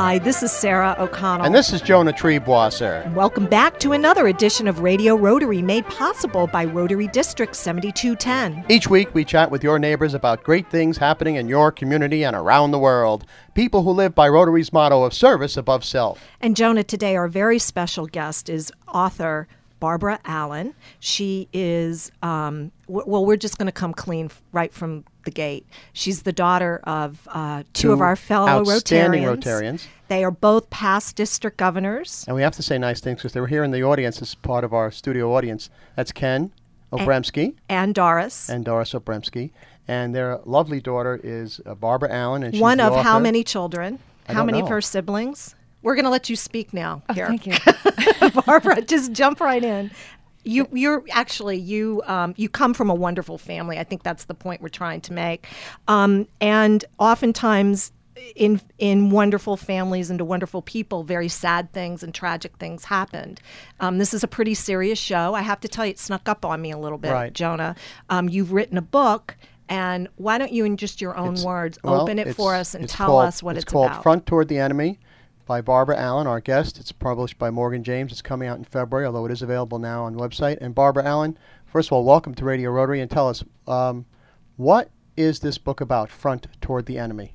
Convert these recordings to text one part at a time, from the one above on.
Hi, this is Sarah O'Connell. And this is Jonah Triebwasser. Welcome back to another edition of Radio Rotary made possible by Rotary District 7210. Each week, we chat with your neighbors about great things happening in your community and around the world. People who live by Rotary's motto of service above self. And Jonah, today our very special guest is author Barbara Allen. She is, um, w- well, we're just going to come clean right from the gate. She's the daughter of uh, two, of our fellow outstanding Rotarians. Rotarians. They are both past district governors. And we have to say nice things because they were here in the audience as part of our studio audience. That's Ken Obremski and Doris. and Doris Obremski. And their lovely daughter is uh, Barbara Allen. And she's One of how many children? I how many know. of her siblings? We're going to let you speak now. Oh, Here. thank you. Barbara, just jump right in. You, you're actually you. Um, you come from a wonderful family. I think that's the point we're trying to make. Um, and oftentimes, in in wonderful families and to wonderful people, very sad things and tragic things happened. Um, this is a pretty serious show. I have to tell you, it snuck up on me a little bit, Right. Jonah. Um, you've written a book. And why don't you, in just your own It's- words, well, open it for us and tell called- us what it's, it's called about? Front Toward the Enemy by Barbara Allen, our guest. It's published by Morgan James. It's coming out in February, although it is available now on the website. And Barbara Allen, first of all, welcome to Radio Rotary and tell us um, what is this book about, Front Toward the Enemy?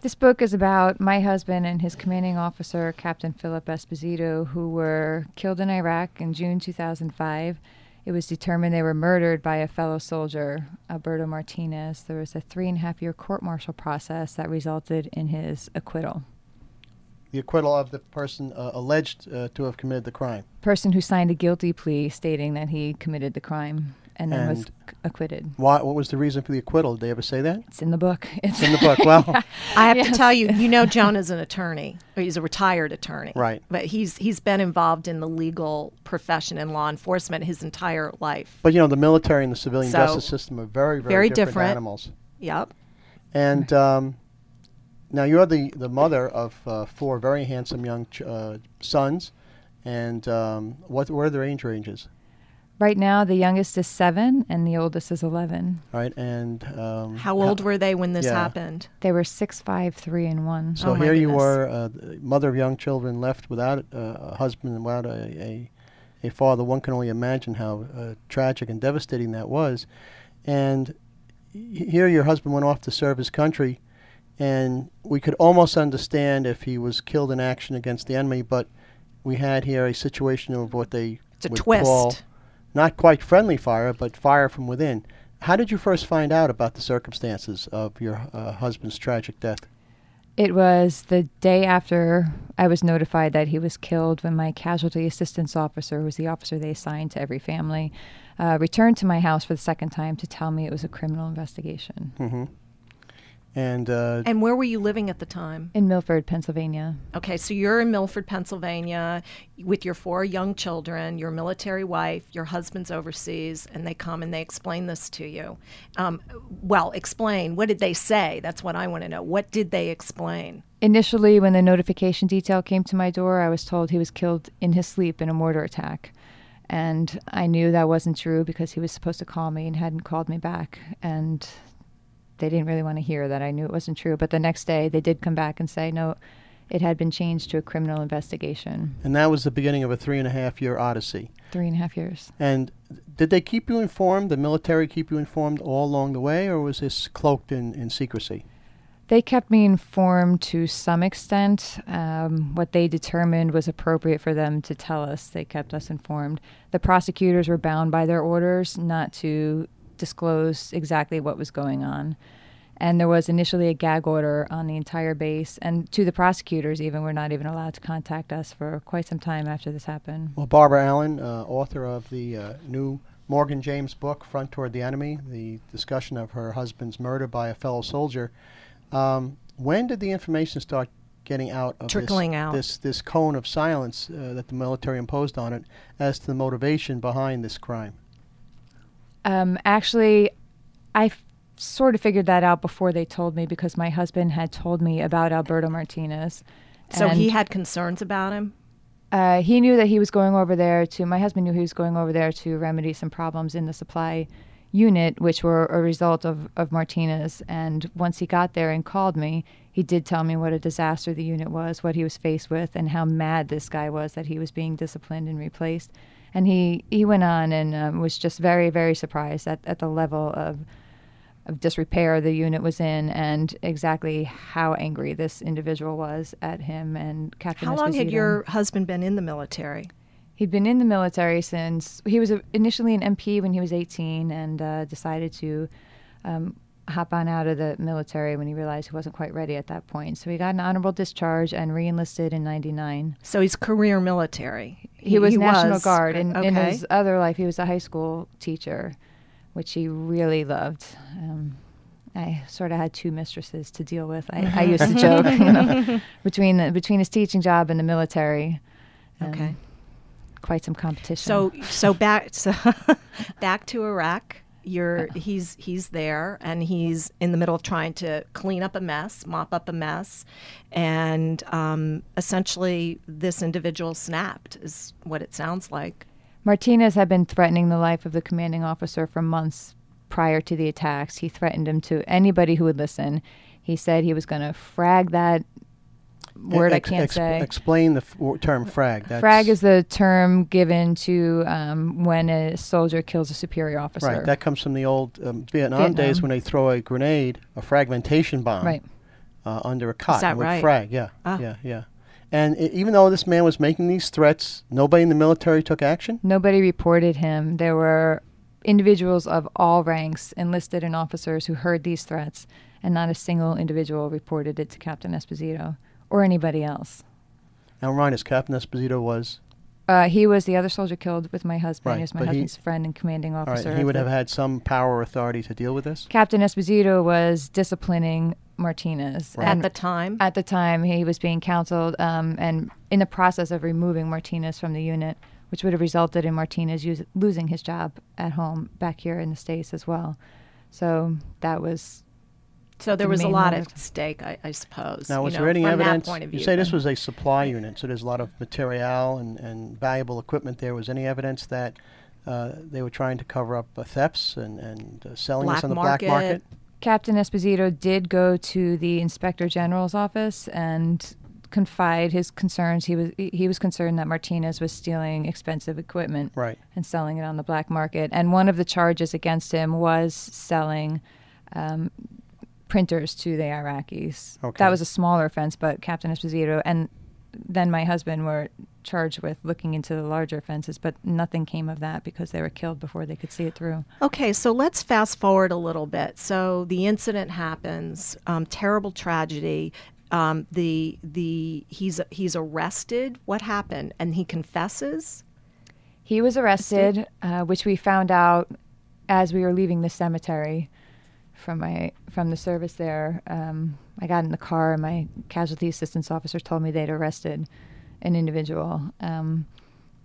This book is about my husband and his commanding officer, Captain Philip Esposito, who were killed in Iraq in June 2005. It was determined they were murdered by a fellow soldier, Alberto Martinez. There was a three and a half year court martial process that resulted in his acquittal. The acquittal of the person uh, alleged uh, to have committed the crime. Person who signed a guilty plea stating that he committed the crime and then was c- acquitted. Why, what was the reason for the acquittal? Did they ever say that? It's in the book. It's It's in the book. Well, I have to tell you, you know, Jonah's an attorney. He's a retired attorney, Right. But he's he's been involved in the legal profession and law enforcement his entire life. but you know, the military and the civilian So, justice system are very, very, very different, different. animals. Yep. And um, now you're the, the mother of uh, four very handsome young ch- uh, sons. And um, what, what are their age ranges? right now, the youngest is seven and the oldest is 11. Right? And um, How old were they when this yeah. happened? They were six, five, three, and one. So Oh, my here you are, uh, mother of young children, left without uh, a husband and without a, a, a father. One can only imagine how uh, tragic and devastating that was. And here your husband went off to serve his country, and we could almost understand if he was killed in action against the enemy, but we had here a situation of what they It's a would twist. call not quite friendly fire, but fire from within. How did you first find out about the circumstances of your uh, husband's tragic death? It was the day after I was notified that he was killed when my casualty assistance officer, who was the officer they assigned to every family, uh, returned to my house for the second time to tell me it was a criminal investigation hmm And uh, And where were you living at the time? in Milford, Pennsylvania. Okay, so you're in Milford, Pennsylvania, with your four young children, your military wife, your husband's overseas, and they come and they explain this to you. Um, well, explain. What did they say? That's what I want to know. What did they explain? Initially, when the notification detail came to my door, I was told he was killed in his sleep in a mortar attack. And I knew that wasn't true because he was supposed to call me and hadn't called me back. And they didn't really want to hear that I knew it wasn't true. But the next day, they did come back and say, no, it had been changed to a criminal investigation. and that was the beginning of a three and a half year odyssey. Three and a half years. And did they keep you informed? The military keep you informed all along the way, or was this cloaked in, in secrecy? They kept me informed to some extent. Um, what they determined was appropriate for them to tell us. They kept us informed. The prosecutors were bound by their orders not to disclose exactly what was going on. And there was initially a gag order on the entire base, and to the prosecutors, even, were not even allowed to contact us for quite some time after this happened. Well, Barbara Allen, uh, author of the uh, new Morgan James book, Front Toward the Enemy, the discussion of her husband's murder by a fellow soldier. Um, when did the information start getting out of this- Trickling out. this this cone of silence uh, that the military imposed on it as to the motivation behind this crime? Um, actually, I f- sort of figured that out before they told me because my husband had told me about Alberto Martinez. So he had concerns about him? uh, he knew that he was going over there to. My husband knew he was going over there to remedy some problems in the supply unit, which were a result of, of Martinez. And once he got there and called me, he did tell me what a disaster the unit was, what he was faced with, and how mad this guy was that he was being disciplined and replaced. And he, he went on and um, was just very, very surprised at, at the level of, of disrepair the unit was in and exactly how angry this individual was at him and Captain How long had your husband been in the military? He'd been in the military since he was a, initially an MP when he was 18 and uh, decided to um, hop on out of the military when he realized he wasn't quite ready at that point. So he got an honorable discharge and reenlisted in 99. So he's career military. He, was National was. Guard. In, in his other life, he was a high school teacher, which he really loved. Um, I sort of had two mistresses to deal with. I, I used to joke, you know, between the, between his teaching job and the military. um, Okay. Quite some competition. So so back so back to Iraq. You're he's he's there and he's in the middle of trying to clean up a mess, mop up a mess, and um, essentially this individual snapped is what it sounds like. Martinez had been threatening the life of the commanding officer for months prior to the attacks. He threatened him to anybody who would listen. He said he was going to frag that word I can't ex- say. Explain the f- w- term frag. That's, Frag is the term given to um, when a soldier kills a superior officer. right. That comes from the old um, Vietnam, days when they throw a grenade, a fragmentation bomb, Right. uh, under a cot. Is that and right? Frag. Yeah. Ah. Yeah. Yeah. And i even though this man was making these threats, nobody in the military took action. Nobody reported him. There were individuals of all ranks, enlisted and officers, who heard these threats, and not a single individual reported it to Captain Esposito or anybody else. Now, remind us, Captain Esposito was Uh, he was the other soldier killed with my husband. Right, he was my but he- husband's friend and commanding all right. officer. and He would have had some power or authority to deal with this. Captain Esposito was disciplining Martinez. Right. At the time, at the time, he was being counseled um, and in the process of removing Martinez from the unit, which would have resulted in Martinez use, losing his job at home back here in the States as well. So that was so there the was a lot at stake, I, I suppose. Now, you was know, there any evidence? Point of view. You say this was a supply unit, so there's a lot of material and, and valuable equipment there. Was any evidence that uh, they were trying to cover up uh, thefts and, and uh, selling this Black on the market. black market? Captain Esposito did go to the Inspector General's office and confide his concerns. He was he was concerned that Martinez was stealing expensive equipment Right. and selling it on the black market. And one of the charges against him was selling um, printers to the Iraqis. Okay. That was a smaller offense, but Captain Esposito and then my husband were charged with looking into the larger offenses, but nothing came of that because they were killed before they could see it through. Okay, so let's fast forward a little bit. So the incident happens, um, terrible tragedy. Um, the the he's he's arrested. What happened? And he confesses. He was arrested, uh, which we found out as we were leaving the cemetery from my from the service there. Um, I got in the car, and my casualty assistance officer told me they'd arrested an individual. Um,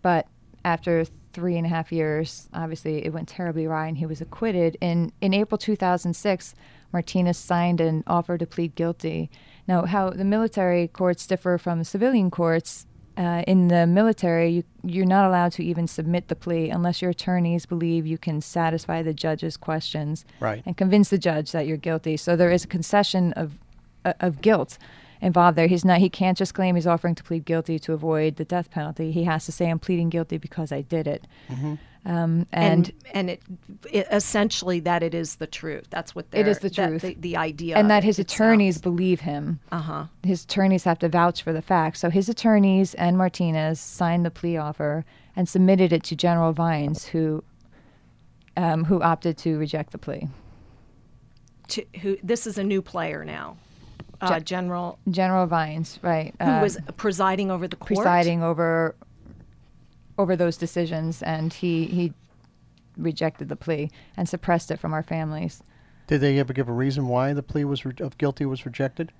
but after three and a half years, obviously it went terribly awry, and he was acquitted. In in April 2006, Martinez signed an offer to plead guilty. Now, how the military courts differ from civilian courts uh, in the military, you, you're not allowed to even submit the plea unless your attorneys believe you can satisfy the judge's questions Right. and convince the judge that you're guilty. So there is a concession of uh, of guilt involved there. He's not. He can't just claim he's offering to plead guilty to avoid the death penalty. He has to say, "I'm pleading guilty because I did it." Um, and, and and it, it essentially that it is the truth. That's what It is they're- the that truth. The, the idea, and that his attorneys believe him. Uh huh. his attorneys have to vouch for the facts. So his attorneys and Martinez signed the plea offer and submitted it to General Vines, who um, who opted to reject the plea. To, who this is a new player now, uh, Ge- General General Vines, right, who uh, was presiding over the court. presiding over over those decisions, and he he rejected the plea and suppressed it from our families. Did they ever give a reason why the plea was re- of guilty was rejected?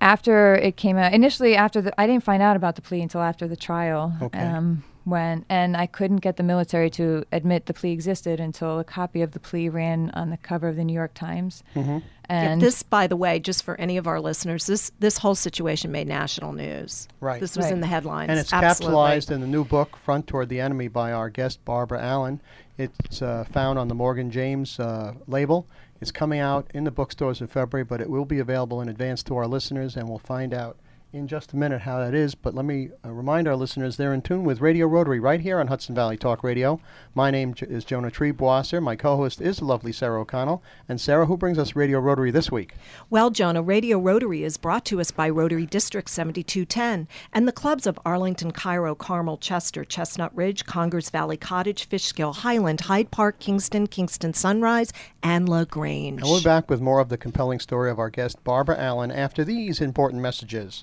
after it came out initially after the i didn't find out about the plea until after the trial Okay. um, when and I couldn't get the military to admit the plea existed until a copy of the plea ran on the cover of the New York Times. Mm-hmm. And yeah, this, by the way, just for any of our listeners, this this whole situation made national news. Right. This was Right. in the headlines. And it's Absolutely. capitalized in the new book, Front Toward the Enemy, by our guest, Barbara Allen. It's uh, found on the Morgan James uh, label. It's coming out in the bookstores in February, but it will be available in advance to our listeners, and we'll find out in just a minute how that is. But let me uh, remind our listeners they're in tune with Radio Rotary right here on Hudson Valley Talk Radio. My name j- is Jonah Triebwasser. My co host is the lovely Sarah O'Connell. And Sarah, who brings us Radio Rotary this week? Well, Jonah, Radio Rotary is brought to us by Rotary District 7210 and the clubs of Arlington, Cairo, Carmel, Chester, Chestnut Ridge, Congers Valley Cottage, Fishkill, Highland, Hyde Park, Kingston, Kingston Sunrise, and LaGrange. And we're back with more of the compelling story of our guest, Barbara Allen, after these important messages.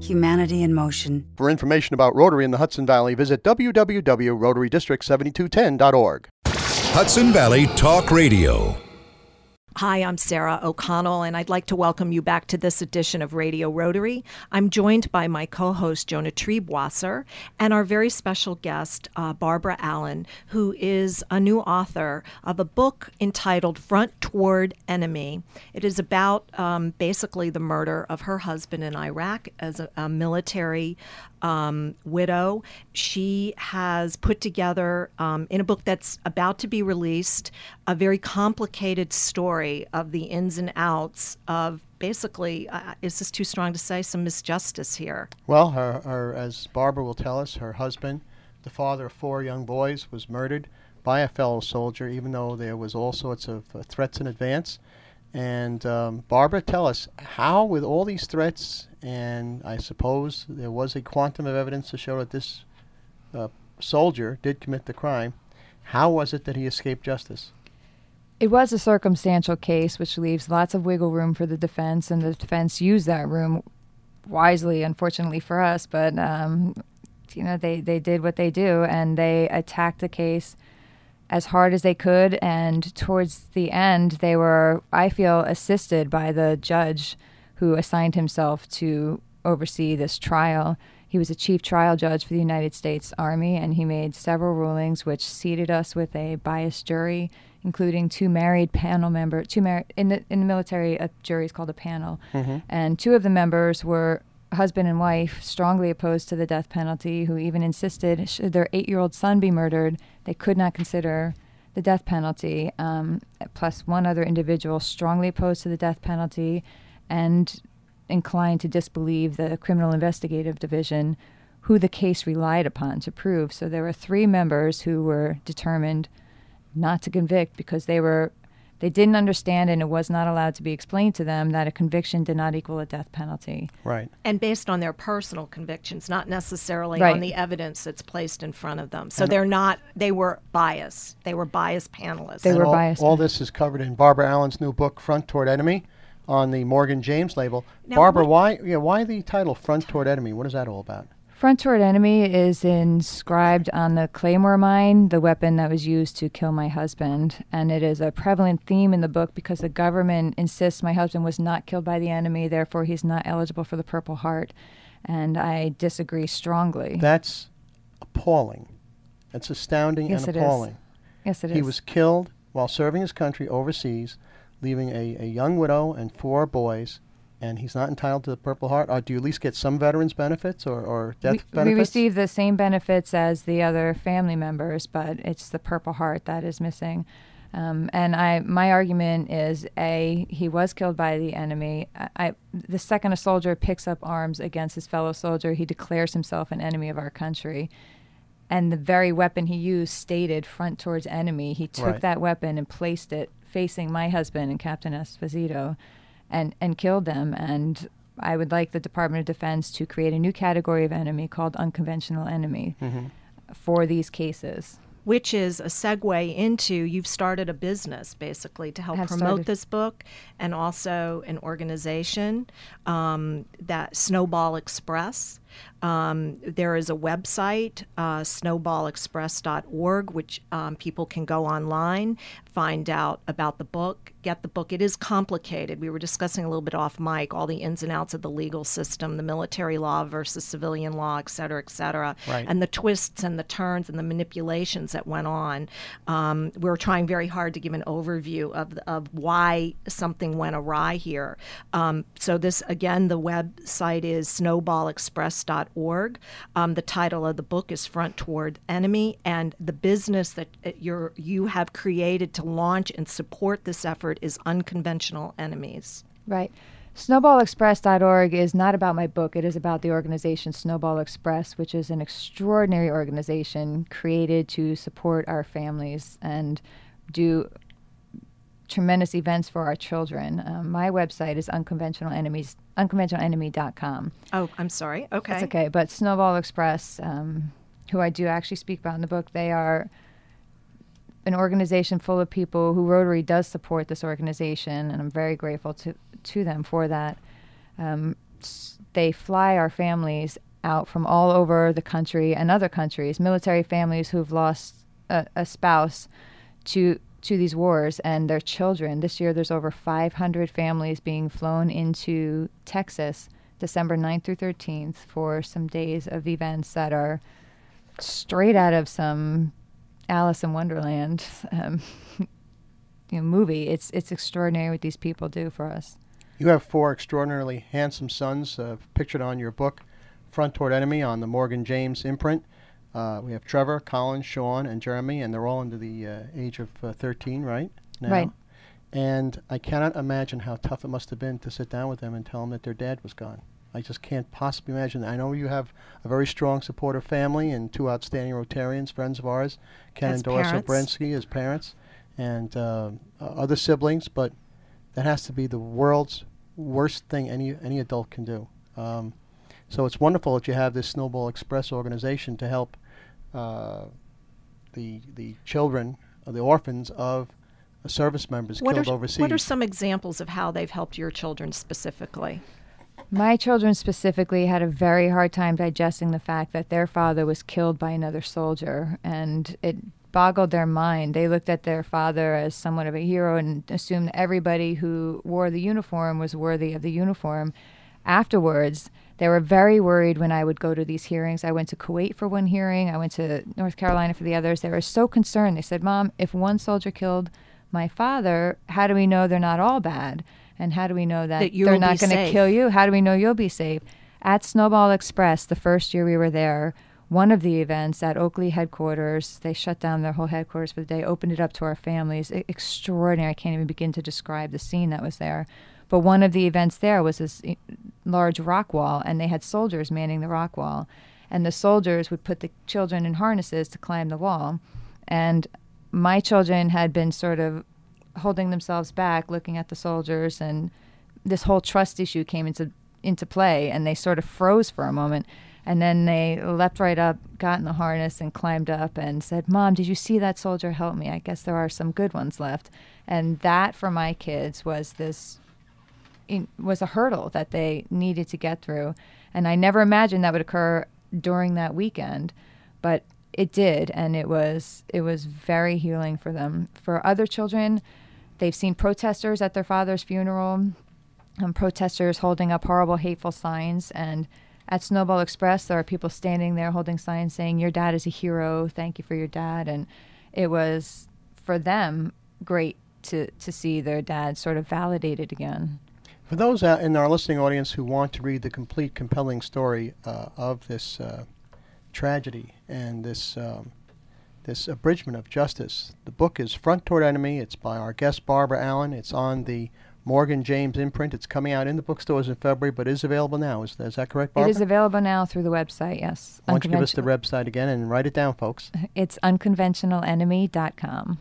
humanity in motion. For information about Rotary in the Hudson Valley, visit www.rotarydistrict7210.org. Hudson Valley Talk Radio. Hi, I'm Sarah O'Connell, and I'd like to welcome you back to this edition of Radio Rotary. I'm joined by my co host, Jonah Triebwasser, and our very special guest, uh, Barbara Allen, who is a new author of a book entitled Front Toward Enemy. It is about um, basically the murder of her husband in Iraq as a, a military um, widow. She has put together, um, in a book that's about to be released, a very complicated story of the ins and outs of basically, uh, is this too strong to say, some misjustice here? Well, her, her, as Barbara will tell us, her husband, the father of four young boys, was murdered by a fellow soldier, even though there was all sorts of uh, threats in advance. And um, Barbara, tell us how, with all these threats, and I suppose there was a quantum of evidence to show that this uh, soldier did commit the crime, how was it that he escaped justice? It was a circumstantial case, which leaves lots of wiggle room for the defense, and the defense used that room wisely, unfortunately for us. But um, you know, they they did what they do, and they attacked the case as hard as they could. And towards the end, they were, I feel, assisted by the judge who assigned himself to oversee this trial. He was a chief trial judge for the United States Army, and he made several rulings which seated us with a biased jury, including two married panel members. Two married in the in the military, a jury is called a panel, mm-hmm. and two of the members were husband and wife, strongly opposed to the death penalty, who even insisted should their eight-year-old son be murdered, they could not consider the death penalty. Um, plus, one other individual strongly opposed to the death penalty, and inclined to disbelieve the Criminal Investigative Division, who the case relied upon to prove. So there were three members who were determined not to convict because they were they didn't understand and it was not allowed to be explained to them that a conviction did not equal a death penalty. Right. And based on their personal convictions, not necessarily Right. on the evidence that's placed in front of them. So they're not, they were biased. They were biased panelists. They And were all, biased. All this is covered in Barbara Allen's new book, Front Toward Enemy, on the Morgan James label. Now, Barbara, what- why? Yeah, why the title Front Toward Enemy? What is that all about? Front toward enemy is inscribed on the Claymore mine, the weapon that was used to kill my husband. And it is a prevalent theme in the book because the government insists my husband was not killed by the enemy, therefore, he's not eligible for the Purple Heart. And I disagree strongly. That's appalling. That's astounding Yes, and it is. appalling. yes, it is. He was killed while serving his country overseas, leaving a, a young widow and four boys, and he's not entitled to the Purple Heart. Or do you at least get some veterans benefits or, or death we, benefits? we receive the same benefits as the other family members, but it's the Purple Heart that is missing. Um, and I, my argument is: a, he was killed by the enemy. I, I, the second a soldier picks up arms against his fellow soldier, he declares himself an enemy of our country. And the very weapon he used stated front towards enemy. He took Right. that weapon and placed it facing my husband and Captain Esposito, and and killed them. And I would like the Department of Defense to create a new category of enemy called unconventional enemy Mm-hmm. for these cases which is a segue into you've started a business basically to help have promote started. this book and also an organization um, that Snowball Express. Um, there is a website, uh, snowballexpress.org, which um, people can go online, find out about the book, get the book. It is complicated. We were discussing a little bit off mic all the ins and outs of the legal system, the military law versus civilian law, et cetera, et cetera, Right. and the twists and the turns and the manipulations that went on. Um, We're trying very hard to give an overview of, of why something went awry here. Um, so, this again, the website is snowballexpress.org. Um, the title of the book is Front Toward Enemy, and the business that uh, you're, you have created to launch and support this effort is Unconventional Enemies. Right. SnowballExpress.org is not about my book. It is about the organization Snowball Express, which is an extraordinary organization created to support our families and do tremendous events for our children. Um, my website is unconventional enemies, unconventionalenemy.com. Oh, I'm sorry. Okay. That's okay. But Snowball Express, um, who I do actually speak about in the book, they are an organization full of people who Rotary does support this organization, and I'm very grateful to to them for that. Um, they fly our families out from all over the country and other countries, military families who've lost a, a spouse to to these wars and their children. This year, there's over 500 families being flown into Texas, December 9th through 13th, for some days of events that are straight out of some Alice in Wonderland um, you know, movie. It's it's extraordinary what these people do for us. You have four extraordinarily handsome sons uh, pictured on your book, Front Toward Enemy, on the Morgan James imprint. Uh, we have Trevor, Colin, Sean, and Jeremy, and they're all under the uh, age of uh, 13, right? Now. Right. And I cannot imagine how tough it must have been to sit down with them and tell them that their dad was gone. I just can't possibly imagine. I know you have a very strong supportive family and two outstanding Rotarians, friends of ours, Ken As and Doris parents. Obremski as parents, and uh, uh, other siblings, but that has to be the world's worst thing any any adult can do. Um, so it's wonderful that you have this Snowball Express organization to help uh, the the children, uh, the orphans of service members What killed are, overseas. what are some examples of how they've helped your children specifically? My children specifically had a very hard time digesting the fact that their father was killed by another soldier, and it boggled their mind. They looked at their father as somewhat of a hero and assumed everybody who wore the uniform was worthy of the uniform. Afterwards, they were very worried when I would go to these hearings. I went to Kuwait for one hearing, I went to North Carolina for the others. They were so concerned. They said, Mom, if one soldier killed my father, how do we know they're not all bad? And how do we know that, That they're not going to kill you? How do we know you'll be safe? At Snowball Express, the first year we were there, one of the events at Oakley headquarters, they shut down their whole headquarters for the day, opened it up to our families. E- extraordinary. I can't even begin to describe the scene that was there. But one of the events there was this e- large rock wall, and they had soldiers manning the rock wall. And the soldiers would put the children in harnesses to climb the wall. And my children had been sort of holding themselves back, looking at the soldiers, and this whole trust issue came into into play, and they sort of froze for a moment, and then they leapt right up, got in the harness, and climbed up, and said, "Mom, did you see that soldier help me? I guess there are some good ones left." And that for my kids was this in, was a hurdle that they needed to get through, and I never imagined that would occur during that weekend, but it did, and it was it was very healing for them. For other children, they've seen protesters at their father's funeral, um, protesters holding up horrible, hateful signs, and at Snowball Express, there are people standing there holding signs saying, "Your dad is a hero. Thank you for your dad." And it was for them great to to see their dad sort of validated again. For those out in our listening audience who want to read the complete, compelling story uh, of this uh, tragedy and this um, this abridgment of justice, the book is Front Toward Enemy. It's by our guest Barbara Allen. It's on the Morgan James imprint. It's coming out in the bookstores in February, but is available now. Is, is that correct, Barbara? It is available now through the website. Yes, Why don't you give us the website again and write it down, folks? It's unconventionalenemy.com.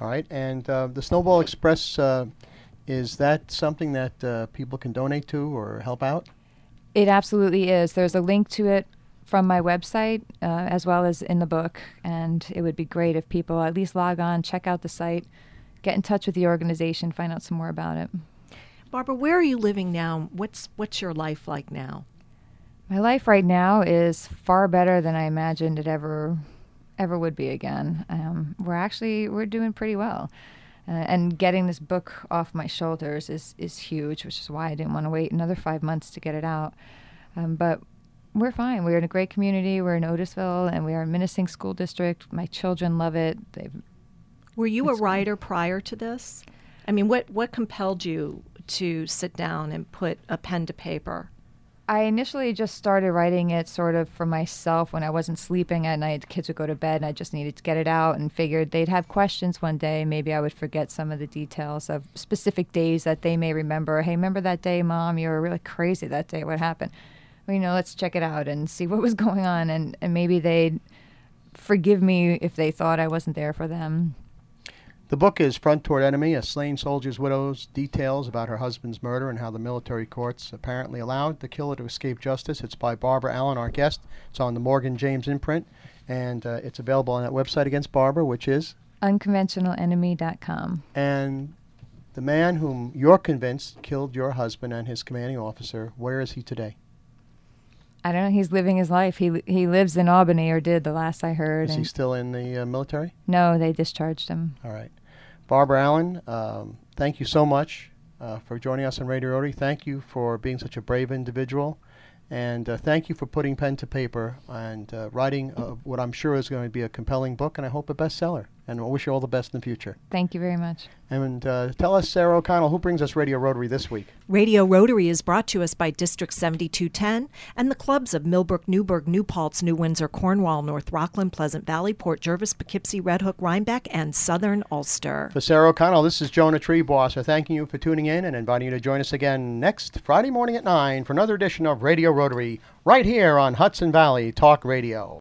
All right, and uh, the Snowball Express. Uh, is that something that uh, people can donate to or help out? It absolutely is. There's a link to it from my website uh, as well as in the book. And it would be great if people at least log on, check out the site, get in touch with the organization, find out some more about it. Barbara, where are you living now? What's what's your life like now? My life right now is far better than I imagined it ever ever would be again. Um, we're actually we're doing pretty well. Uh, and getting this book off my shoulders is, is huge, which is why I didn't want to wait another five months to get it out. Um, but we're fine. We're in a great community. We're in Otisville, and we are in Minisink School District. My children love it. They've, Were you a writer prior to this? I mean, what what compelled you to sit down and put a pen to paper? I initially just started writing it sort of for myself when I wasn't sleeping at night. The kids would go to bed, and I just needed to get it out and figured they'd have questions one day. Maybe I would forget some of the details of specific days that they may remember. Hey, remember that day, Mom? You were really crazy that day. What happened? Well, you know, let's check it out and see what was going on. And, and maybe they'd forgive me if they thought I wasn't there for them. The book is Front Toward Enemy, a slain soldier's widow's details about her husband's murder and how the military courts apparently allowed the killer to escape justice. It's by Barbara Allen, our guest. It's on the Morgan James imprint, and uh, it's available on that website against Barbara, which is? Unconventionalenemy.com. And the man whom you're convinced killed your husband and his commanding officer, where is he today? I don't know. He's living his life. He he lives in Albany, or did the last I heard. Is he still in the uh, military? no, they discharged him. All right. Barbara Allen, um, thank you so much uh, for joining us on Radio Rotary. Thank you for being such a brave individual. And uh, thank you for putting pen to paper and uh, writing uh, what I'm sure is going to be a compelling book and I hope a bestseller. And I wish you all the best in the future. Thank you very much. And uh, tell us, Sarah O'Connell, who brings us Radio Rotary this week? Radio Rotary is brought to us by District 7210 and the clubs of Millbrook, Newburgh, New Paltz, New Windsor, Cornwall, North Rockland, Pleasant Valley, Port Jervis, Poughkeepsie, Red Hook, Rhinebeck, and Southern Ulster. For Sarah O'Connell, this is Jonah Triebwasser thanking you for tuning in and inviting you to join us again next Friday morning at 9 for another edition of Radio Rotary right here on Hudson Valley Talk Radio.